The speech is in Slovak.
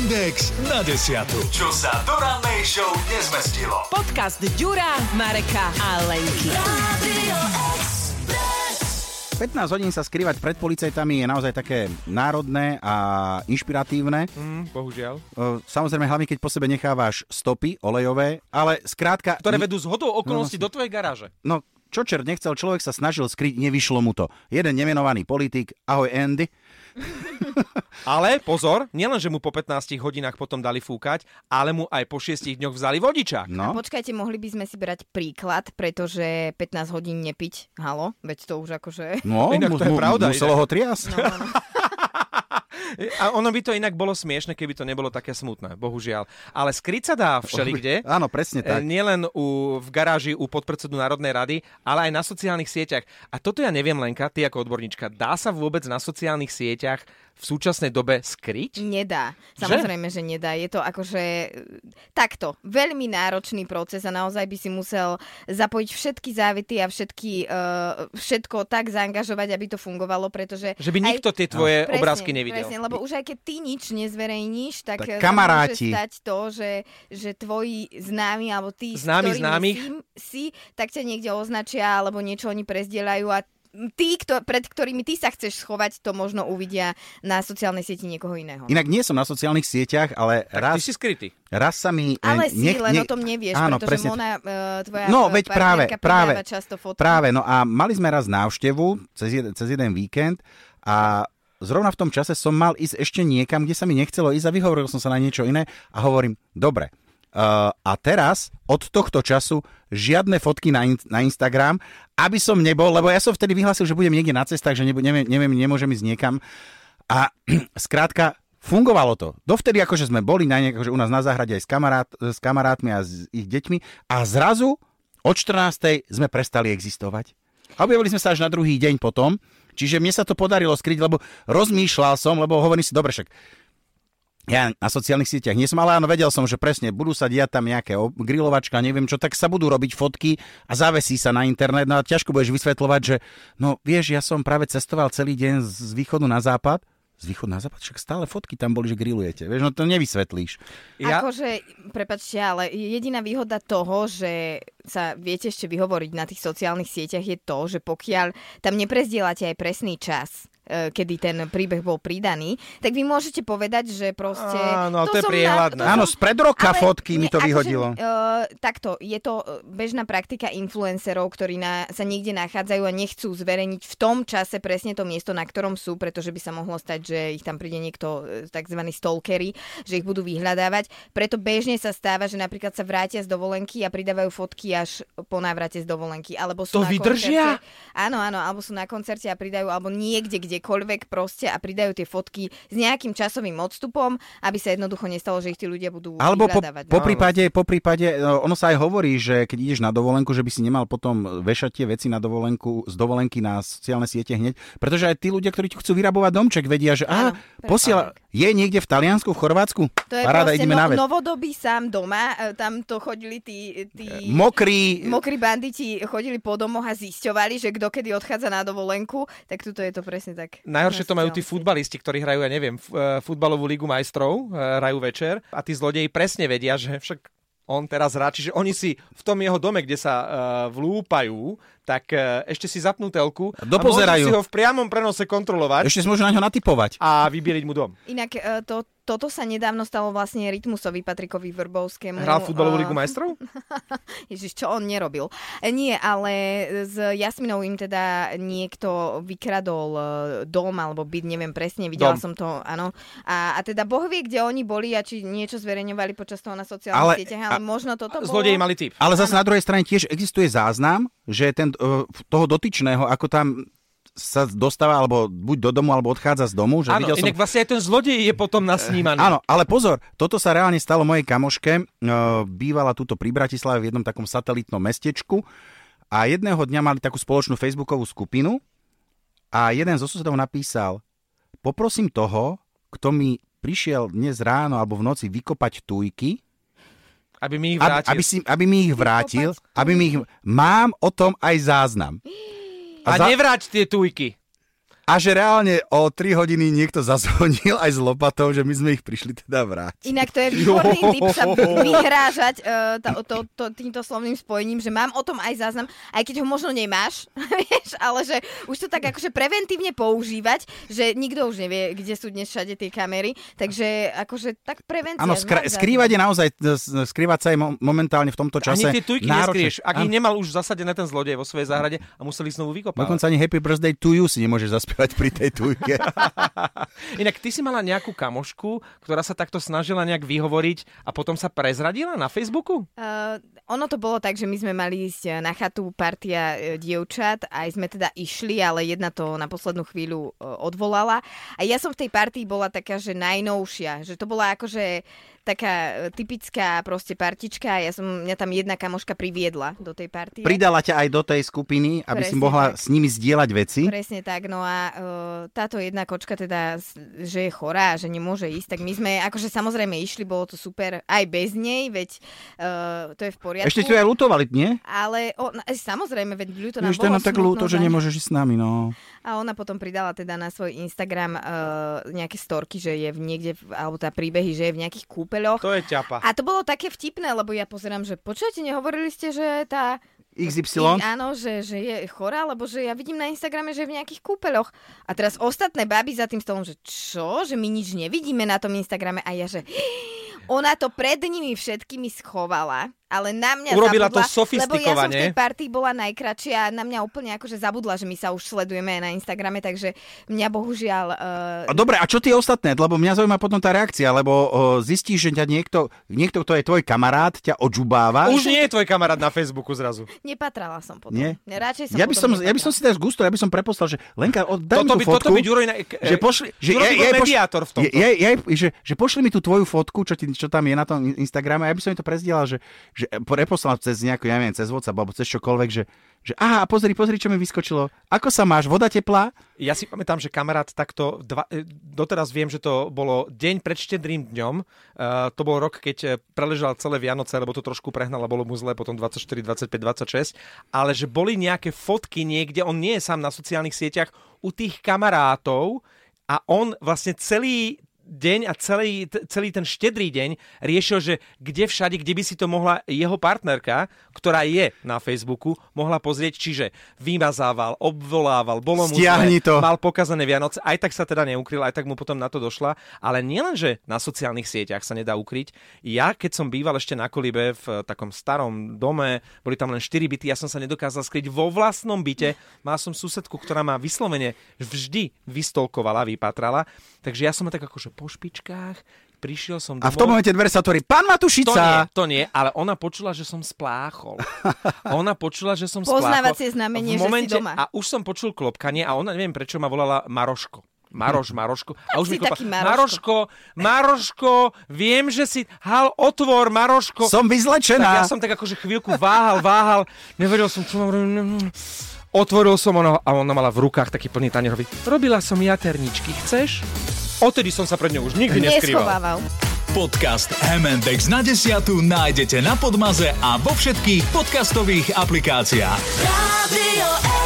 Index na desiatu. Čo sa do rannej show nezmestilo. Podcast Ďura, Mareka a Lenky. 15 hodín sa skrývať pred policajtami je naozaj také národné a inšpiratívne. Mm, bohužiaľ. Samozrejme, hlavne keď po sebe nechávaš stopy olejové, ale skrátka... Ktoré vedú z hodou okolností No, do tvojej garáže. No, čo čert nechcel, človek sa snažil skryť, nevyšlo mu to. Jeden nemenovaný politik, ahoj Andy, Ale pozor, nielen, že mu po 15 hodinách potom dali fúkať, ale mu aj po 6 dňoch vzali vodičák. no, Počkajte, mohli by sme si brať príklad, pretože 15 hodín nepiť, halo, veď to už akože... no Inak to je mu- pravda, muselo ho triasť. No, no, no. A ono by to inak bolo smiešne, keby to nebolo také smutné, bohužiaľ. Ale skryť sa dá všelikde. Áno, presne tak. E, Nielen u, v garáži u podpredsedu Národnej rady, ale aj na sociálnych sieťach. A toto ja neviem, Lenka, ty ako odborníčka, dá sa vôbec na sociálnych sieťach v súčasnej dobe skryť? Nedá. Samozrejme, že nedá. Je to akože e, takto. Veľmi náročný proces a naozaj by si musel zapojiť všetky závity a všetky, uh, všetko tak zaangažovať, aby to fungovalo, pretože... Že by nikto tie tvoje Presne, obrázky nevidel. Presne, lebo už aj keď ty nič nezverejníš, tak, Tak eh, kamaráti. môže stať to, že, že tvoji známi alebo tí, Známi ktorými známych. Si, si, tak ťa niekde označia alebo niečo oni prezdielajú a tí, kto, pred ktorými ty sa chceš schovať, to možno uvidia na sociálnej sieti niekoho iného. Inak nie som na sociálnych sieťach, ale Tak raz, ty si skrytý. raz sa mi... e, Ale si nech- len nech- o tom nevieš, Áno, pretože presne. Mona, uh, tvoja No, veď práve, práve, často fotky. práve, no a mali sme raz návštevu cez jeden, cez jeden víkend a zrovna v tom čase som mal ísť ešte niekam, kde sa mi nechcelo ísť a vyhovoril som sa na niečo iné a hovorím, dobre, uh, a teraz od tohto času žiadne fotky na, in- na Instagram, aby som nebol, lebo ja som vtedy vyhlásil, že budem niekde na cestách, že nebu- neviem, neviem, nemôžem ísť niekam a skrátka fungovalo to. Dovtedy akože sme boli na nejak, akože u nás na záhrade aj s, kamarát, s kamarátmi a s ich deťmi a zrazu od 14. sme prestali existovať. A objavili sme sa až na druhý deň potom, čiže mne sa to podarilo skryť, lebo rozmýšľal som, lebo hovorím si, dobre však, ja na sociálnych sieťach nie som, ale áno, vedel som, že presne budú sa diať tam nejaké grilovačka, neviem čo, tak sa budú robiť fotky a zavesí sa na internet. No a ťažko budeš vysvetľovať, že no vieš, ja som práve cestoval celý deň z východu na západ, z východu na západ, však stále fotky tam boli, že grillujete. Vieš, no to nevysvetlíš. Ja, Akože, prepačte, ale jediná výhoda toho, že sa viete ešte vyhovoriť na tých sociálnych sieťach je to, že pokiaľ tam neprezdielate aj presný čas, kedy ten príbeh bol pridaný, tak vy môžete povedať, že proste... Áno, ale to je priehľadné. Áno, z pred roka fotky mi to akože, vyhodilo. Uh, takto, je to uh, bežná praktika influencerov, ktorí na, sa niekde nachádzajú a nechcú zverejniť v tom čase presne to miesto, na ktorom sú, pretože by sa mohlo stať, že ich tam príde niekto, e, tzv. stalkery, že ich budú vyhľadávať. Preto bežne sa stáva, že napríklad sa vrátia z dovolenky a pridávajú fotky až po návrate z dovolenky. Alebo sú To na vydržia? Koncerte, áno, áno, alebo sú na koncerte a pridajú, alebo niekde, kdekoľvek proste a pridajú tie fotky s nejakým časovým odstupom, aby sa jednoducho nestalo, že ich tí ľudia budú Alebo po, vyhľadávať. po no. prípade, po prípade, no, ono sa aj hovorí, že keď ideš na dovolenku, že by si nemal potom vešať tie veci na dovolenku, z dovolenky na sociálne siete hneď, pretože aj tí ľudia, ktorí ti chcú vyrabovať domček, vedia, že Áno, á, posiela, je niekde v Taliansku, v Chorvátsku? To je Paráda, ideme no, na vec. novodobý sám doma, e, tam to chodili tí, tí Mokrý, mokrí banditi, chodili po domoch a zisťovali, že kto kedy odchádza na dovolenku, tak tuto je to presne tak. Najhoršie to majú tí futbalisti, ktorí hrajú, ja neviem, f- e, futbalovú ligu majstrov, e, hrajú večer a tí zlodeji presne vedia, že však on teraz hrá, čiže oni si v tom jeho dome, kde sa uh, vlúpajú, tak uh, ešte si zapnú telku Dopozerajú. a môžu si ho v priamom prenose kontrolovať ešte si môžu na ňo natypovať. a vybieliť mu dom. Inak e, to, toto sa nedávno stalo vlastne Rytmusovi Patrikovi Vrbovskému. Hral futbalovú e, ligu majstrov? Ježiš, čo on nerobil. E, Nie, ale s Jasminou im teda niekto vykradol e, dom alebo byt, neviem presne, videla Dom. som to, áno. A, a teda Boh vie, kde oni boli a či niečo zverejňovali počas toho na sociálnych Ale- sieťach, ale a- možno toto bolo... Zlodeji mali typ. Ale zase na druhej strane tiež existuje záznam, že ten, uh, toho dotyčného, ako tam sa dostáva, alebo buď do domu, alebo odchádza z domu. Že Áno, videl som... inak vlastne aj ten zlodej je potom nasnímaný. Áno, ale pozor, toto sa reálne stalo mojej kamoške. Uh, bývala túto pri Bratislave v jednom takom satelitnom mestečku a jedného dňa mali takú spoločnú facebookovú skupinu a jeden zo susedov napísal, poprosím toho, kto mi prišiel dnes ráno alebo v noci vykopať tujky, Aby mi ich aby, vrátil. aby, si, aby mi ich vrátil, aby mi ich... Mám o tom aj záznam. A, za- nevráť tie tujky. A že reálne o 3 hodiny niekto zazvonil aj s lopatou, že my sme ich prišli teda vrátiť. Inak to je výborný typ sa vyhrážať uh, to, to, to, týmto slovným spojením, že mám o tom aj záznam, aj keď ho možno nemáš, vieš, ale že už to tak akože preventívne používať, že nikto už nevie, kde sú dnes všade tie kamery, takže akože tak prevencia. Áno, skr- skrývať je naozaj, skrývať sa je momentálne v tomto čase Ani tie tujky neskrieš, ak ich nemal už zasadené ten zlodej vo svojej záhrade a museli znovu vykopávať. Dokonca ani Happy Birthday to you si nemôžeš zaspievať pri tej tujke. Inak ty si mala nejakú kamošku, ktorá sa takto snažila nejak vyhovoriť a potom sa prezradila na Facebooku? Uh, ono to bolo tak, že my sme mali ísť na chatu partia e, dievčat, aj sme teda išli, ale jedna to na poslednú chvíľu uh, odvolala. A ja som v tej partii bola taká, že najnovšia, že to bola akože taká e, typická proste partička. Ja som, mňa tam jedna kamoška priviedla do tej partie. Pridala ťa aj do tej skupiny, aby Presne si mohla tak. s nimi zdieľať veci. Presne tak, no a uh, táto jedna kočka teda, že je chorá, že nemôže ísť, tak my sme akože samozrejme išli, bolo to super aj bez nej, veď uh, to je v poriadku. Ešte tu aj lutovali, nie? Ale o, no, samozrejme, veď ľúto nám Ešte nám tak ľúto, že nemôžeš ísť s nami, no. A ona potom pridala teda na svoj Instagram uh, nejaké storky, že je v niekde, alebo tá príbehy, že je v nejakých kúp kúpeľoch. To je ťapa. A to bolo také vtipné, lebo ja pozerám, že počujete, nehovorili ste, že tá XY? I, áno, že, že je chorá, lebo že ja vidím na Instagrame, že je v nejakých kúpeľoch. A teraz ostatné baby za tým stolom, že čo? Že my nič nevidíme na tom Instagrame. A ja, že ona to pred nimi všetkými schovala ale na mňa Urobila zabudla, to sofistikovane. Lebo ja som v tej partii bola najkračšia a na mňa úplne akože zabudla, že my sa už sledujeme na Instagrame, takže mňa bohužiaľ... Uh... Dobre, a čo tie ostatné? Lebo mňa zaujíma potom tá reakcia, lebo uh, zistíš, že ťa niekto, niekto, kto je tvoj kamarát, ťa odžubáva. Už nie je tvoj kamarát na Facebooku zrazu. Nepatrala som potom. Nie? Radšej som ja by som, ja by som si teraz gusto, ja by som preposlal, že Lenka, daj toto mi tú by, fotku. Toto by Ďuro inak, že pošli, že Ďuro ja, ja, mediátor v tomto. Ja, ja, že, že pošli mi tú tvoju fotku, čo, ti, čo tam je na tom Instagrame, ja by som mi to prezdielal, že, že preposlal cez nejakú, ja neviem, cez WhatsApp alebo cez čokoľvek, že, že aha, pozri, pozri, čo mi vyskočilo. Ako sa máš? Voda teplá? Ja si pamätám, že kamarát takto, dva, e, doteraz viem, že to bolo deň pred štedrým dňom. Uh, to bol rok, keď e, preležal celé Vianoce, lebo to trošku prehnal a bolo mu zle, potom 24, 25, 26. Ale že boli nejaké fotky niekde, on nie je sám na sociálnych sieťach, u tých kamarátov, a on vlastne celý deň a celý, celý ten štedrý deň riešil, že kde všade, kde by si to mohla jeho partnerka, ktorá je na Facebooku, mohla pozrieť, čiže vymazával, obvolával, bolo mu zle, to. mal pokazané Vianoce, aj tak sa teda neukryl, aj tak mu potom na to došla, ale nielen, že na sociálnych sieťach sa nedá ukryť. Ja, keď som býval ešte na Kolibe v takom starom dome, boli tam len 4 byty, ja som sa nedokázal skryť vo vlastnom byte. Mal som susedku, ktorá ma vyslovene vždy vystolkovala, vypatrala, takže ja som tak akože po špičkách, prišiel som domov. A v tom momente dvere sa otvorí, pán Matušica! To nie, to nie, ale ona počula, že som spláchol. Ona počula, že som spláchol. Poznávacie znamenie, v momente, že si doma. A už som počul klopkanie a ona, neviem prečo, ma volala Maroško. Maroš, Maroško. A už mi kopa, Maroško, Maroško, viem, že si, hal, otvor, Maroško. Som vyzlečená. Tak ja som tak akože chvíľku váhal, váhal, nevedel som, čo mám Otvoril som ono a ona mala v rukách taký plný tanierový. Robila som jaterničky, chceš? Odtedy som sa pred ňou už nikdy neskrýval. Podcast M&X na desiatu nájdete na Podmaze a vo všetkých podcastových aplikáciách. Radio